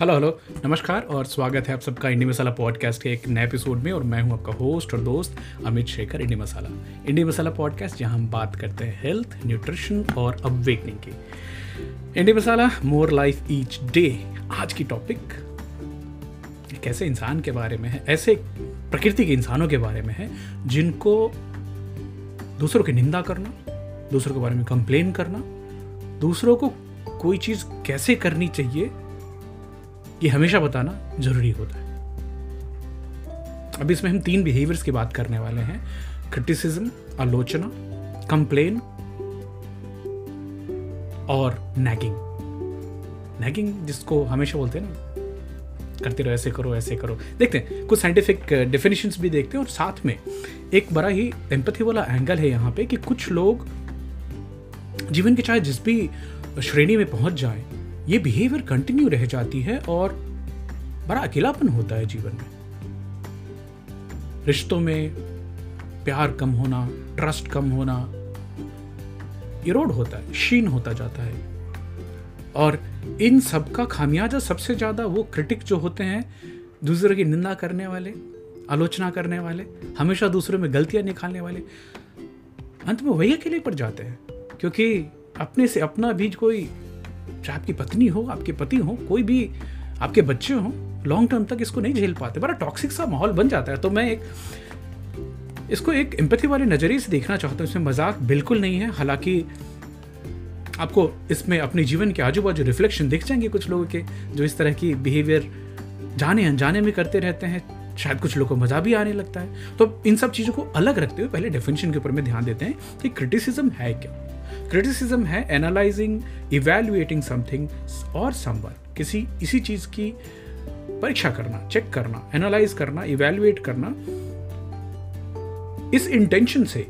Hello hello नमस्कार और स्वागत है आप सबका इंडी मसाला पॉडकास्ट के एक नए एपिसोड में और मैं हूँ आपका होस्ट और दोस्त Amit Shekhar, indie masala. Indie masala podcast जहाँ हम बात करते हैं हेल्थ न्यूट्रिशन और अवेकनिंग की। Indie masala more life each day आज की टॉपिक एक ऐसे इंसान के बारे में है, ऐसे प्रकृति के इंसानों के बारे में है, जिनको दूसरों की निंदा करना, दूसरों के बारे में कंप्लेन करना, दूसरों को कोई चीज़ कैसे करनी चाहिए ये हमेशा बताना ज़रूरी होता है। अब इसमें हम तीन बिहेवियर्स की बात करने वाले हैं। क्रिटिसिज्म आलोचना कंप्लेन और नैगिंग नैगिंग जिसको हमेशा बोलते हैं ना, करते रहो, ऐसे करो ऐसे करो। देखते हैं, कुछ साइंटिफिक डेफिनेशंस भी देखते हैं और साथ में एक बड़ा ही एम्पथी वाला एंगल है यहाँ पे कि कुछ लोग जीवन के चाहे जिस भी श्रेणी में पहुँच जाए ये बिहेवियर कंटिन्यू रह जाती है और बड़ा अकेलापन होता है जीवन में। रिश्तों में प्यार कम होना ट्रस्ट कम होना इरोड होता है, क्षीण होता जाता है। और इन सब का खामियाजा सबसे ज़्यादा वो क्रिटिक जो होते हैं, दूसरे की निंदा करने वाले, आलोचना करने वाले, हमेशा दूसरों में गलतियाँ निकालने वाले, अंत में वही अकेले पर जाते हैं। क्योंकि अपने से अपना भी कोई चाहे आपकी पत्नी हो, आपके पति हो, कोई भी आपके बच्चे हो लॉन्ग टर्म तक इसको नहीं झेल पाते। बड़ा टॉक्सिक सा माहौल बन जाता है। तो मैं एक, इसको एक एम्पथी वाले नज़रिए से देखना चाहता हूँ। इसमें मज़ाक बिल्कुल नहीं है। हालाँकि आपको इसमें अपने जीवन के आजू बाजू रिफ्लेक्शन दिख जाएँगे कुछ लोगों के, जो इस तरह की बिहेवियर जाने अनजाने में करते रहते हैं। शायद कुछ लोगों को मज़ा भी आने लगता है। तो इन सब चीज़ों को अलग रखते हुए पहले डेफिनेशन के ऊपर में ध्यान देते हैं कि क्रिटिसिज्म है क्या। क्रिटिसिज्म है एनालाइजिंग इवेल्युएटिंग समथिंग और समवन किसी, इसी चीज़ की परीक्षा करना चेक करना एनालाइज करना इवेल्युएट करना। इस इंटेंशन से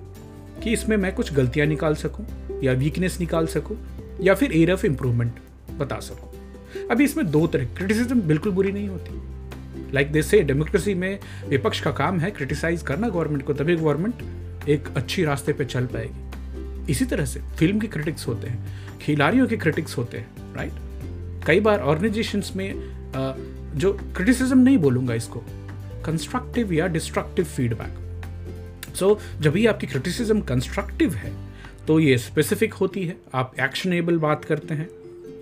कि इसमें मैं कुछ गलतियाँ निकाल सकूँ या वीकनेस निकाल सकूँ या फिर एरिया ऑफ़ इंप्रूवमेंट बता सकूँ। अभी इसमें दो तरह क्रिटिसिज्म बिल्कुल बुरी नहीं होती। लाइक दे से डेमोक्रेसी में विपक्ष का काम है क्रिटिसाइज करना गवर्नमेंट को, तभी गवर्नमेंट एक अच्छी रास्ते पे चल पाएगी। इसी तरह से फ़िल्म के क्रिटिक्स होते हैं, खिलाड़ियों के क्रिटिक्स होते हैं राइट कई बार ऑर्गेनाइजेशंस में जो क्रिटिसिज्म नहीं बोलूँगा इसको कंस्ट्रक्टिव या डिस्ट्रक्टिव फीडबैक सो जब भी आपकी क्रिटिसिज्म कंस्ट्रक्टिव है तो ये स्पेसिफिक होती है, आप एक्शनेबल बात करते हैं,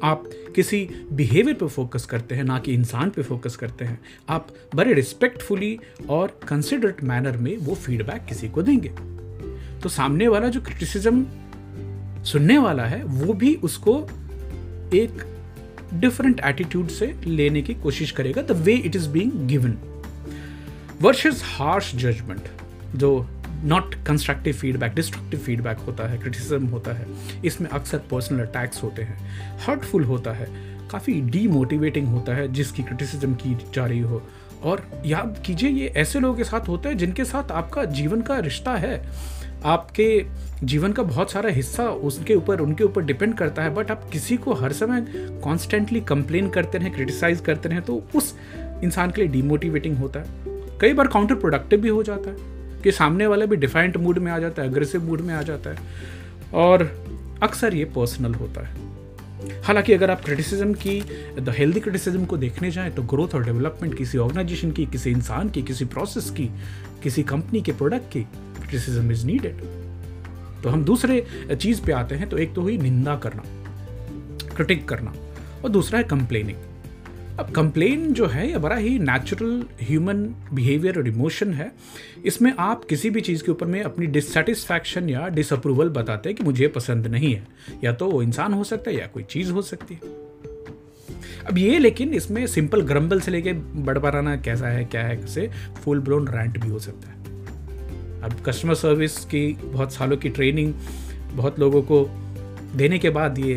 आप किसी बिहेवियर पे फोकस करते हैं, ना कि इंसान पे फोकस करते हैं, आप बड़े रिस्पेक्टफुली और कंसिडरेट मैनर में वो फीडबैक किसी को देंगे। तो सामने वाला जो क्रिटिसिज्म सुनने वाला है, वो भी उसको एक डिफरेंट एटीट्यूड से लेने की कोशिश करेगा the way it is being given versus harsh judgement जो not constructive feedback destructive feedback होता है क्रिटिसिज्म होता है, इसमें अक्सर पर्सनल अटैक्स होते हैं। हर्टफुल होता है, काफ़ी डीमोटिवेटिंग होता है, जिसकी क्रिटिसिज्म की जा रही हो। और याद कीजिए, ये ऐसे लोगों के साथ होता है जिनके साथ आपका जीवन का रिश्ता है। आपके जीवन का बहुत सारा हिस्सा उसके ऊपर, उनके ऊपर डिपेंड करता है बट आप किसी को हर समय कॉन्स्टेंटली कंप्लेन करते रहें क्रिटिसाइज करते रहें तो उस इंसान के लिए डिमोटिवेटिंग होता है। कई बार काउंटर प्रोडक्टिव भी हो जाता है, कि सामने वाला भी डिफाइंट मूड में आ जाता है अग्रेसिव मूड में आ जाता है, और अक्सर ये पर्सनल होता है। हालाँकि अगर आप क्रिटिसिज्म की द हेल्दी क्रिटिसिज्म को देखने जाएँ तो ग्रोथ और डेवलपमेंट किसी ऑर्गेनाइजेशन की, किसी इंसान की, किसी प्रोसेस की, किसी कंपनी के प्रोडक्ट की क्रिटिसिज्म इज़ नीडेड तो हम दूसरे चीज़ पे आते हैं तो एक तो हुई निंदा करना क्रिटिक करना, और दूसरा है कंप्लेनिंग अब कंप्लेन जो है, ये बड़ा ही नेचुरल ह्यूमन बिहेवियर और इमोशन है। इसमें आप किसी भी चीज़ के ऊपर में अपनी डिससेटिस्फैक्शन या डिसअप्रूवल बताते हैं कि मुझे पसंद नहीं है। या तो वो इंसान हो सकता है या कोई चीज़ हो सकती है। अब ये लेकिन इसमें सिंपल ग्रम्बल से लेके बड़बड़ाना कैसा है, क्या है कैसे फुल ब्लोन रैंट भी हो सकता है। अब कस्टमर सर्विस की बहुत सालों की ट्रेनिंग बहुत लोगों को देने के बाद ये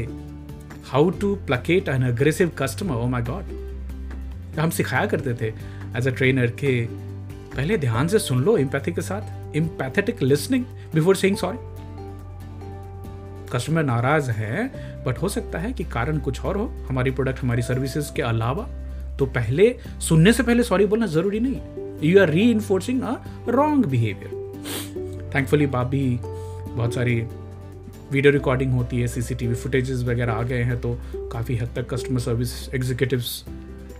how to placate an aggressive customer oh my god हम सिखाया करते थे एज अ ट्रेनर के पहले ध्यान से सुन लो इम्पैथी के साथ empathetic listening before saying sorry customer नाराज़ है बट हो सकता है कि कारण कुछ और हो, हमारी प्रोडक्ट हमारी सर्विसेज़ के अलावा। तो पहले सुनने से पहले सॉरी बोलना ज़रूरी नहीं। You are reinforcing a wrong behaviour thankfully भाभी बहुत सारी वीडियो रिकॉर्डिंग होती है सीसीटीवी फुटेजेस वगैरह आ गए हैं तो काफ़ी हद तक कस्टमर सर्विस एग्जीक्यूटिव्स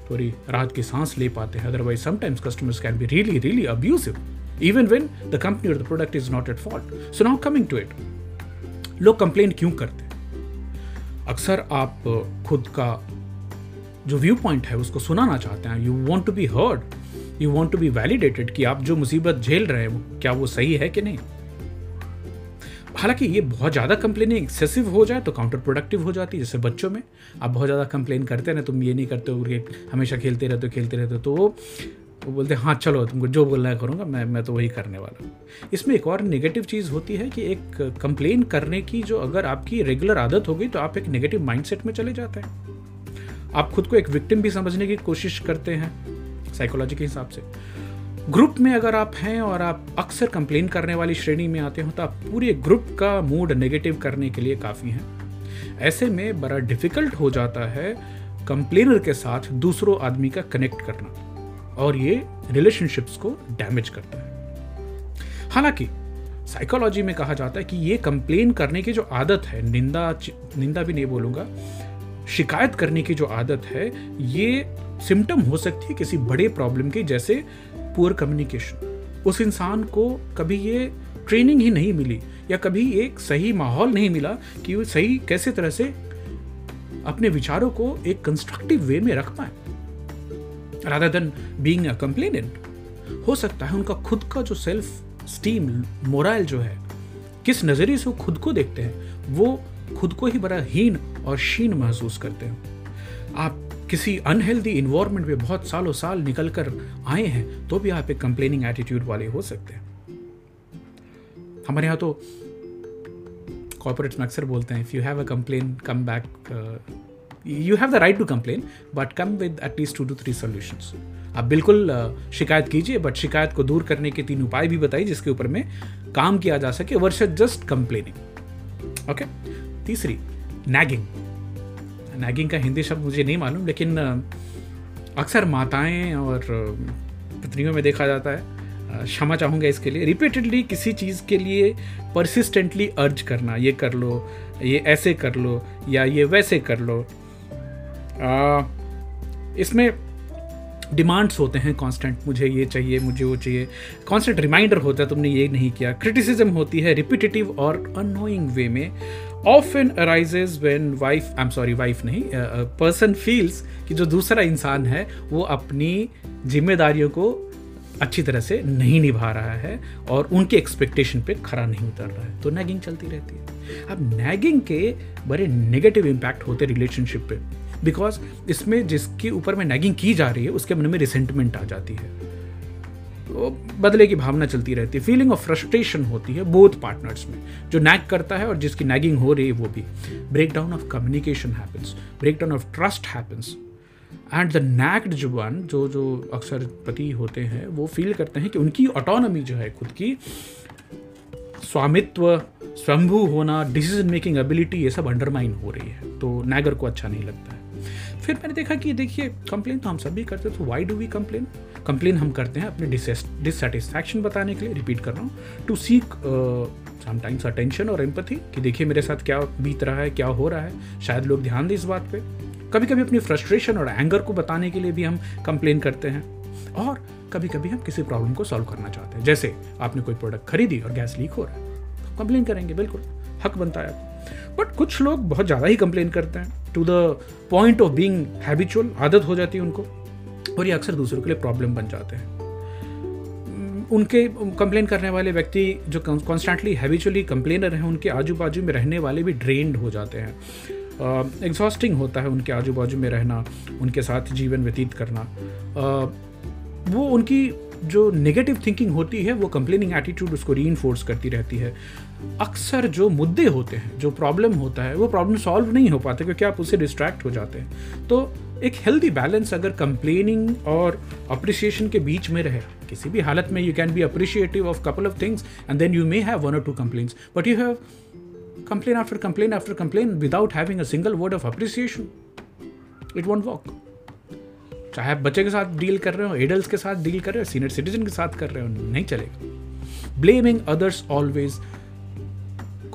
थोड़ी राहत की सांस ले पाते हैं। Otherwise sometimes customers can be really really abusive even when the company और the product is not at fault so now coming to it लोग कंप्लेन क्यों करते हैं? अक्सर आप खुद का जो व्यू पॉइंट है, उसको सुनाना चाहते हैं। You want to be heard you want to be validated कि आप जो मुसीबत झेल रहे हैं, क्या वो सही है कि नहीं? हालाँकि ये बहुत ज़्यादा कंप्लेनिंग एक्सेसिव हो जाए तो काउंटर प्रोडक्टिव हो जाती है, जैसे बच्चों में। आप बहुत ज़्यादा कंप्लेन करते हैं ना, तुम ये नहीं करते हो हमेशा खेलते रहते हो, खेलते रहते हो तो वो वो बोलते हैं हाँ चलो, तुमको जो बोलना है करूँगा, मैं मैं तो वही करने वाला हूँ। इसमें एक और नेगेटिव चीज़ होती है कि एक कंप्लेन करने की जो अगर आपकी रेगुलर आदत होगी तो आप एक नेगेटिव माइंडसेट में चले जाते हैं। आप खुद को एक विक्टिम भी समझने की कोशिश करते हैं। साइकोलॉजी के हिसाब से। ग्रुप में अगर आप हैं और आप अक्सर कंप्लेन करने वाली श्रेणी में आते हो तो आप पूरे ग्रुप का मूड नेगेटिव करने के लिए काफ़ी हैं। ऐसे में बड़ा डिफ़िकल्ट हो जाता है कंप्लेनर के साथ दूसरों आदमी का कनेक्ट करना, और ये रिलेशनशिप्स को डैमेज करता है। हालाँकि साइकोलॉजी में कहा जाता है कि ये कंप्लेन करने की जो आदत है, निंदा निंदा भी नहीं बोलूँगा शिकायत करने की जो आदत है, ये सिम्टम हो सकती है किसी बड़े प्रॉब्लम की, जैसे पुअर कम्युनिकेशन उस इंसान को कभी ये ट्रेनिंग ही नहीं मिली, या कभी एक सही माहौल नहीं मिला कि वो सही कैसे तरह से अपने विचारों को एक कंस्ट्रक्टिव वे में रख पाए। रादर देन बींग कंप्लेनेंट हो सकता है उनका खुद का जो सेल्फ स्टीम मोराइल जो है, किस नज़रिए से वो खुद को देखते हैं, वो खुद को ही बड़ा हीन और शीन महसूस करते हैं। आप किसी अनहेल्दी इन्वायरमेंट में बहुत सालों साल निकल कर आए हैं तो भी आप एक कंप्लेनिंग एटीट्यूड वाले हो सकते हैं। हमारे यहाँ तो कॉर्पोरेट्स में अक्सर बोलते हैं if you have a complain come back you have the right to complain but come with at least two two three solutions आप बिल्कुल uh, शिकायत कीजिए बट शिकायत को दूर करने के तीन उपाय भी बताइए जिसके ऊपर में काम किया जा सके वर्ष जस्ट कंप्लेनिंग ओके तीसरी नैगिंग नैगिंग का हिंदी शब्द मुझे नहीं मालूम लेकिन अक्सर माताएँ और पत्नियों में देखा जाता है। क्षमा चाहूँगा इसके लिए। रिपीटेडली किसी चीज़ के लिए परसिस्टेंटली अर्ज़ करना ये कर लो ये ऐसे कर लो या ये वैसे कर लो। आ, इसमें डिमांड्स होते हैं कांस्टेंट मुझे ये चाहिए मुझे वो चाहिए। कांस्टेंट रिमाइंडर होता है तुमने ये नहीं किया। क्रिटिसिज्म होती है रिपीटेटिव और अनोइंग वे में। Often arises when wife I am sorry wife नहीं पर्सन फील्स कि जो दूसरा इंसान है, वो अपनी जिम्मेदारियों को अच्छी तरह से नहीं निभा रहा है और उनके एक्सपेक्टेशन पे खरा नहीं उतर रहा है। तो नैगिंग चलती रहती है। अब नैगिंग के बड़े नेगेटिव इम्पैक्ट होते रिलेशनशिप पे। बिकॉज़ इसमें जिसके ऊपर में नैगिंग की जा रही है, उसके मन में रिसेंटमेंट आ जाती है। बदले की भावना चलती रहती है। फीलिंग ऑफ़ फ्रस्ट्रेशन होती है बोथ पार्टनर्स में। जो नैग करता है और जिसकी नैगिंग हो रही है वो भी। Breakdown of communication happens breakdown of trust happens and the नैक्ड जो वन जो जो अक्सर पति होते हैं, वो फील करते हैं कि उनकी ऑटोनॉमी जो है खुद की, स्वामित्व स्वयंभू होना डिसीज़न मेकिंग एबिलिटी ये सब अंडरमाइन हो रही है। तो नैगर को अच्छा नहीं लगता है। फिर मैंने देखा कि देखिए कंप्लेन तो हम सभी करते तो why do we complain complain हम करते हैं अपने डिससेटिस्फैक्शन बताने के लिए रिपीट कर रहा हूँ टू सीक समटाइम्स अटेंशन और एम्पथी कि देखिए मेरे साथ क्या बीत रहा है, क्या हो रहा है, शायद लोग ध्यान दें इस बात पे। कभी कभी अपनी फ्रस्ट्रेशन और एंगर को बताने के लिए भी हम कंप्लेन करते हैं और कभी कभी हम किसी प्रॉब्लम को सॉल्व करना चाहते हैं। जैसे आपने कोई प्रोडक्ट खरीदी और गैस लीक हो रहा है तो कंप्लेन करेंगे, बिल्कुल, हक बनता है बट कुछ लोग बहुत ज़्यादा ही कंप्लेन करते हैं to the point of being habitual आदत हो जाती है उनको। और ये अक्सर दूसरों के लिए प्रॉब्लम बन जाते हैं। उनके कंप्लेन करने वाले व्यक्ति जो कॉन्स्टेंटली हैबिचुअली कंप्लेनर हैं उनके आजू बाजू में रहने वाले भी ड्रेन्ड हो जाते हैं। एग्जॉस्टिंग uh, होता है उनके आजू बाजू में रहना उनके साथ जीवन व्यतीत करना। uh, वो उनकी जो नेगेटिव थिंकिंग होती है वो कंप्लेनिंग एटीट्यूड उसको री करती रहती है। अक्सर जो मुद्दे होते हैं, जो प्रॉब्लम होता है, वो प्रॉब्लम सॉल्व नहीं हो पाते क्योंकि आप उससे डिस्ट्रैक्ट हो जाते हैं। तो एक हेल्दी बैलेंस अगर कंप्लेनिंग और अप्रिसिएशन के बीच में रहे, किसी भी हालत में you can be appreciative of couple of things and then you may have one or two complaints but you have complain after complain after complain without having a single word of appreciation it won't work चाहे आप बच्चे के साथ deal कर रहे हो adult के साथ डील कर रहे हो सीनियर सिटीजन के साथ कर रहे हो, नहीं चलेगा। ब्लेमिंग अदर्स ऑलवेज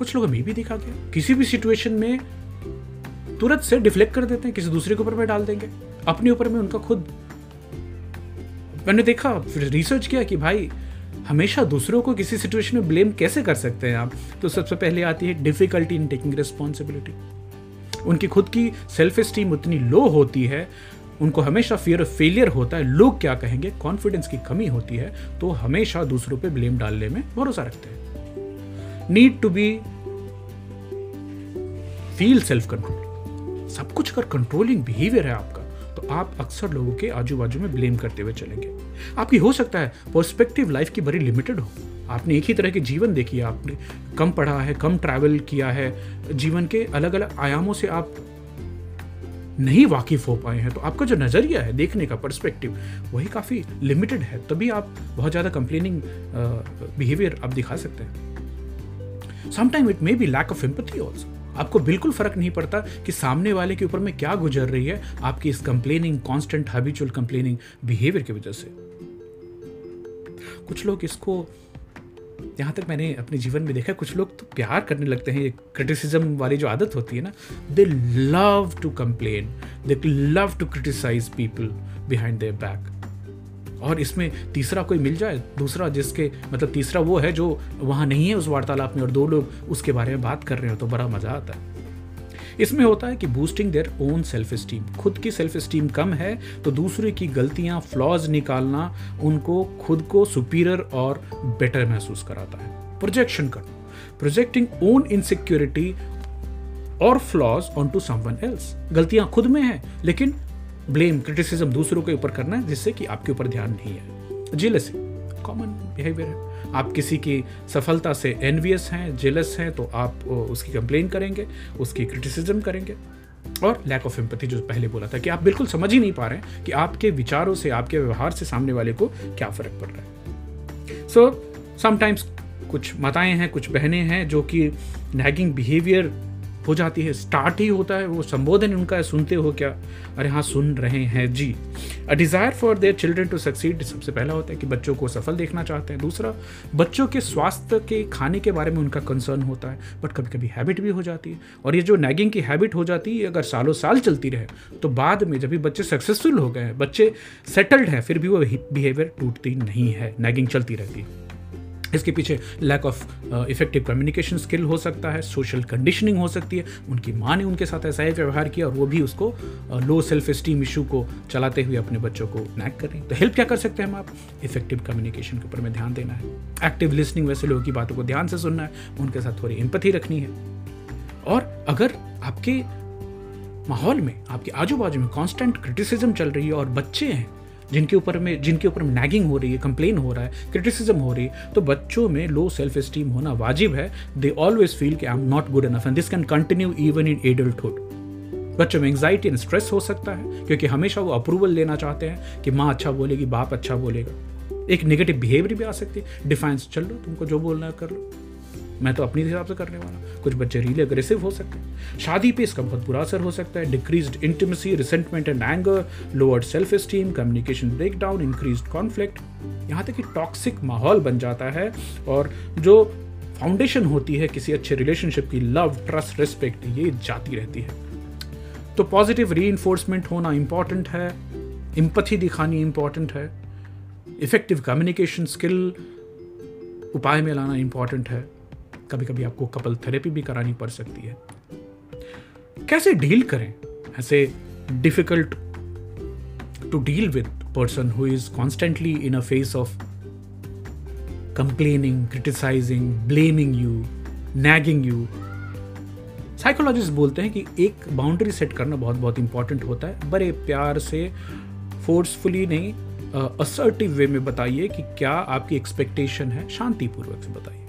कुछ लोग हमें भी देखा गया किसी भी सिचुएशन में तुरंत से डिफ्लेक्ट कर देते हैं, किसी दूसरे के ऊपर में डाल देंगे। अपने ऊपर में उनका खुद। मैंने देखा, फिर रिसर्च किया कि भाई, हमेशा दूसरों को किसी सिचुएशन में ब्लेम कैसे कर सकते हैं आप? तो सबसे पहले आती है डिफिकल्टी इन टेकिंग रिस्पॉन्सिबिलिटी उनकी खुद की सेल्फ स्टीम उतनी लो होती है, उनको हमेशा फियर ऑफ़ फेलियर होता है। लोग क्या कहेंगे? कॉन्फिडेंस की कमी होती है तो हमेशा दूसरों पे ब्लेम डालने में भरोसा रखते हैं। Need to be feel self control सब कुछ अगर कंट्रोलिंग बिहेवियर है आपका तो आप अक्सर लोगों के आजू बाजू में ब्लेम करते हुए चलेंगे। आपकी हो सकता है पर्सपेक्टिव लाइफ की बड़ी लिमिटेड हो। आपने एक ही तरह के जीवन देखी है, आपने कम पढ़ा है, कम ट्रैवल किया है, जीवन के अलग अलग आयामों से आप नहीं वाकिफ हो पाए हैं तो आपका जो नज़रिया है, देखने का पर्सपेक्टिव वही काफ़ी लिमिटेड है। तभी आप बहुत ज़्यादा कंप्लेनिंग बिहेवियर आप दिखा सकते हैं। Sometime it may be lack of empathy also आपको बिल्कुल फ़र्क नहीं पड़ता कि सामने वाले के ऊपर में क्या गुजर रही है आपकी इस complaining constant habitual complaining behaviour की वजह से। कुछ लोग इसको, यहाँ तक मैंने अपने जीवन में देखा, कुछ लोग तो प्यार करने लगते हैं, ये क्रिटिसिज्म वाली जो आदत होती है ना they love to complain they love to criticise people behind their back और इसमें तीसरा कोई मिल जाए, दूसरा जिसके मतलब तीसरा वो है जो वहाँ नहीं है उस वार्तालाप में और दो लोग उसके बारे में बात कर रहे हो तो बड़ा मज़ा आता है। इसमें होता है कि boosting their own self esteem खुद की सेल्फ स्टीम कम है तो दूसरे की गलतियाँ फ्लॉज निकालना उनको खुद को सुपीरियर और बेटर महसूस कराता है। प्रोजेक्शन करना प्रोजेक्टिंग ओन इनसिक्योरिटी और flaws on to someone else गलतियाँ खुद में है, लेकिन ब्लेम क्रिटिसिज्म दूसरों के ऊपर करना है जिससे कि आपके ऊपर ध्यान नहीं है। जेलसी कॉमन बिहेवियर है। आप किसी की सफलता से एनवियस हैं जेलस हैं तो आप उसकी कंप्लेन करेंगे उसकी क्रिटिसिज्म करेंगे। और लैक ऑफ़ एम्पति जो पहले बोला था कि आप बिल्कुल समझ ही नहीं पा रहे हैं कि आपके विचारों से आपके व्यवहार से सामने वाले को क्या फ़र्क पड़ रहा है। सो so, समटाइम्स कुछ माताएँ हैं कुछ बहनें हैं जो कि नैगिंग बिहेवियर हो जाती है स्टार्ट ही होता है, वो संबोधन उनका है, सुनते हो क्या? अरे हाँ सुन रहे हैं, जी। A desire for their children to succeed सबसे पहला होता है कि बच्चों को सफल देखना चाहते हैं। दूसरा, बच्चों के स्वास्थ्य के खाने के बारे में उनका कंसर्न होता है बट कभी कभी हैबिट भी हो जाती है। और ये जो नैगिंग की हैबिट हो जाती है अगर सालों साल चलती रहे तो बाद में जब भी बच्चे सक्सेसफुल हो गए बच्चे सेटल्ड हैं, फिर भी वो बिहेवियर टूटती नहीं है नैगिंग चलती रहती है। इसके पीछे lack of effective communication skill हो सकता है सोशल कंडीशनिंग हो सकती है। उनकी माँ ने उनके साथ ऐसा ही व्यवहार किया और वो भी उसको लो सेल्फ स्टीम इशू को चलाते हुए अपने बच्चों को नैक कर रही तो हेल्प क्या कर सकते हैं हम आप? इफ़ेक्टिव कम्युनिकेशन के ऊपर में ध्यान देना है। एक्टिव लिसनिंग वैसे लोगों की बातों को ध्यान से सुनना है। उनके साथ थोड़ी एम्पथी रखनी है। और अगर आपके माहौल में, आपके आजू बाजू में कॉन्स्टेंट क्रिटिसिज्म चल रही है और बच्चे हैं जिनके ऊपर में, जिनके ऊपर में नैगिंग हो रही है कंप्लेन हो रहा है क्रिटिसिज्म हो रही है तो बच्चों में लो सेल्फ स्टीम होना वाजिब है। दे ऑलवेज फील कि I am not good enough and this can continue even in adulthood बच्चों में एंगजाइटी एंड स्ट्रेस हो सकता है, क्योंकि हमेशा वो अप्रूवल लेना चाहते हैं कि माँ अच्छा बोलेगी, बाप अच्छा बोलेगा। एक नेगेटिव बिहेवियर भी आ सकती है। डिफाइंस चल लो, तुमको जो बोलना है कर लो। मैं तो अपनी हिसाब से करने वाला कुछ बच्चे रील अग्रेसिव हो सकते हैं। शादी पे इसका बहुत बुरा असर हो सकता है। Decrease intimacy resentment and anger lowered self esteem communication break down increase conflict यहाँ तक कि टॉक्सिक माहौल बन जाता है और जो फाउंडेशन होती है किसी अच्छे रिलेशनशिप की लव ट्रस्ट रिस्पेक्ट ये जाती रहती है। तो पॉजिटिव री होना इंपॉर्टेंट है। इम्पथी दिखानी इंपॉर्टेंट है। इफ़ेक्टिव कम्युनिकेशन स्किल उपाय में लाना इंपॉर्टेंट है। कभी कभी आपको कपल थेरेपी भी करानी पड़ सकती है। कैसे डील करें? ऐसे difficult to deal with person who is constantly in a phase of complaining criticising blaming you nagging you psychologist बोलते हैं कि एक बाउंड्री सेट करना बहुत बहुत इंपॉर्टेंट होता है। बड़े प्यार से फोर्सफुली नहीं असर्टिव वे में बताइए कि क्या आपकी एक्सपेक्टेशन है? शांतिपूर्वक से बताइए।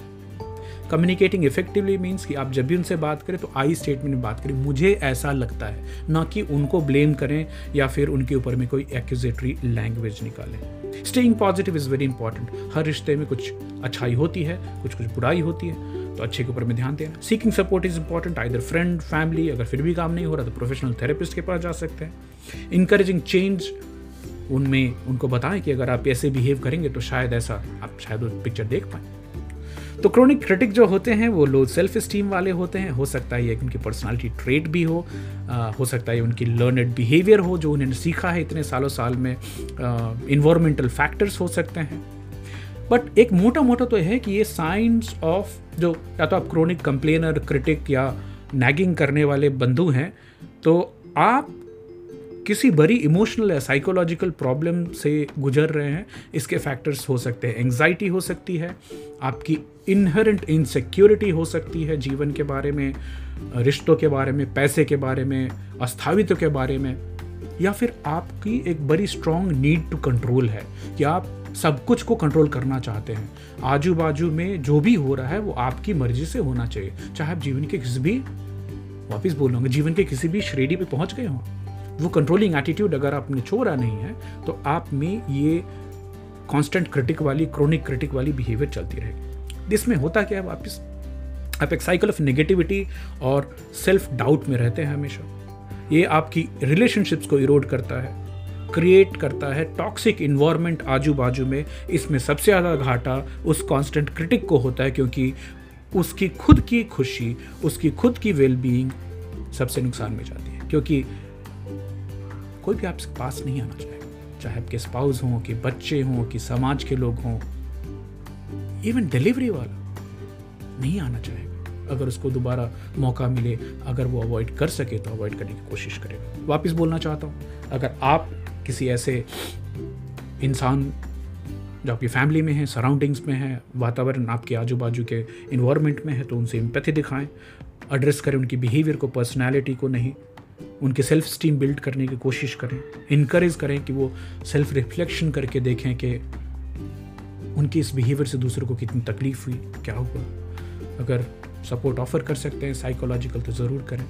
कम्युनिकेटिंग इफेक्टिवली मीन्स कि आप जब भी उनसे बात करें तो आई स्टेटमेंट में बात करें। मुझे ऐसा लगता है, ना कि उनको ब्लेम करें या फिर उनके ऊपर में कोई एक्यूजेटरी लैंग्वेज निकालें। Staying positive is very important हर रिश्ते में कुछ अच्छाई होती है, कुछ कुछ बुराई होती है तो अच्छे के ऊपर में ध्यान देना। Seeking support is important either friend family अगर फिर भी काम नहीं हो रहा तो प्रोफेशनल थेरेपिस्ट के पास जा सकते हैं। इंकरेजिंग चेंज उनमें उनको बताएँ कि अगर आप ऐसे बिहेव करेंगे तो शायद ऐसा, आप शायद पिक्चर देख पाएँ। तो क्रोनिक क्रिटिक जो होते हैं वो लो सेल्फ स्टीम वाले होते हैं। हो सकता है ये उनकी पर्सनालिटी ट्रेट भी हो आ, हो सकता है उनकी लर्नड बिहेवियर हो जो उन्होंने सीखा है इतने सालों साल में। इन्वायरमेंटल फैक्टर्स हो सकते हैं। बट एक मोटा मोटा तो है कि ये साइंस ऑफ़ जो या तो आप क्रोनिक कंप्लेनर क्रिटिक या नैगिंग करने वाले बंधु हैं तो आप किसी बड़ी इमोशनल या साइकोलॉजिकल प्रॉब्लम से गुजर रहे हैं, इसके फैक्टर्स हो सकते हैं। एंग्जाइटी हो सकती है, आपकी इनहरेंट इनसिक्योरिटी हो सकती है जीवन के बारे में, रिश्तों के बारे में, पैसे के बारे में अस्थावित्व के बारे में, या फिर आपकी एक बड़ी स्ट्रॉन्ग नीड टू कंट्रोल है, कि आप सब कुछ को कंट्रोल करना चाहते हैं। आजू बाजू में जो भी हो रहा है, वो आपकी मर्ज़ी से होना चाहिए। चाहे आप जीवन के किसी भी, वापिस बोलूँगा जीवन के किसी भी श्रेणी पे पहुँच गए हों। वो कंट्रोलिंग एटीट्यूड अगर आपने छोड़ा नहीं है तो आप में ये कांस्टेंट क्रिटिक वाली क्रोनिक क्रिटिक वाली बिहेवियर चलती रहेगी इसमें होता क्या है वापस आप एक साइकिल ऑफ़ नेगेटिविटी और सेल्फ डाउट में रहते हैं हमेशा। ये आपकी रिलेशनशिप्स को इरोड करता है क्रिएट करता है टॉक्सिक इन्वायरमेंट आजू बाजू में, इसमें सबसे ज़्यादा घाटा उस कांस्टेंट क्रिटिक को होता है, क्योंकि उसकी खुद की खुशी, उसकी खुद की वेलबींग सबसे नुकसान में जाती है। क्योंकि कोई भी आपके पास नहीं आना चाहेगा चाहे आपके स्पाउस हों, कि बच्चे हों, कि समाज के लोग हों इवन डिलीवरी वाला नहीं आना चाहेगा अगर उसको दोबारा मौका मिले, अगर वो अवॉइड कर सके तो अवॉइड करने की कोशिश करेगा। वापस बोलना चाहता हूँ, अगर आप किसी ऐसे इंसान, जो आपकी फैमिली में है सराउंडिंग्स में है, वातावरण आपके आजू बाजू के इन्वायरमेंट में है तो उनसे इम्पैथी दिखाएँ एड्रेस करें उनकी बिहेवियर को पर्सनैलिटी को नहीं। उनके सेल्फ स्टीम बिल्ड करने की कोशिश करें। इनक्रेज करें कि वो सेल्फ रिफ्लेक्शन करके देखें कि उनकी इस बिहेवियर से दूसरों को कितनी तकलीफ़ हुई, क्या हुआ। अगर सपोर्ट ऑफ़र कर सकते हैं साइकोलॉजिकल तो ज़रूर करें।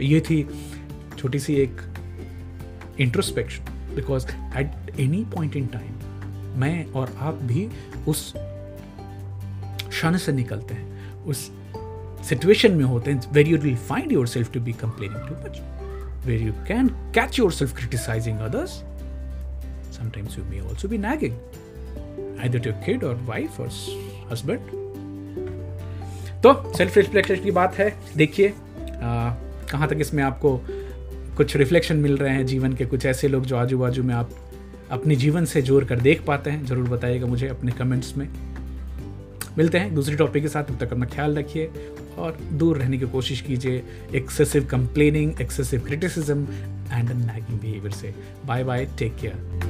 ये थी छोटी सी एक introspection because at any point in time मैं और आप भी उस क्षण से निकलते हैं, उस सिचुएशन में होते हैं where you will find yourself to be complaining too much where you can catch yourself criticising others sometimes you may also be nagging, either to your kid or wife or husband. तो self reflection की बात है। देखिए कहाँ तक इसमें आपको कुछ रिफ्लेक्शन मिल रहे हैं जीवन के कुछ ऐसे लोग जो आजू बाजू में आप अपने जीवन से जोड़ कर देख पाते हैं। ज़रूर बताइएगा मुझे अपने कमेंट्स में। मिलते हैं दूसरे टॉपिक के साथ। तब तक अपना ख्याल रखिए। और दूर रहने की कोशिश कीजिए। Excessive complaining excessive criticism and nagging behaviour से। Bye bye take care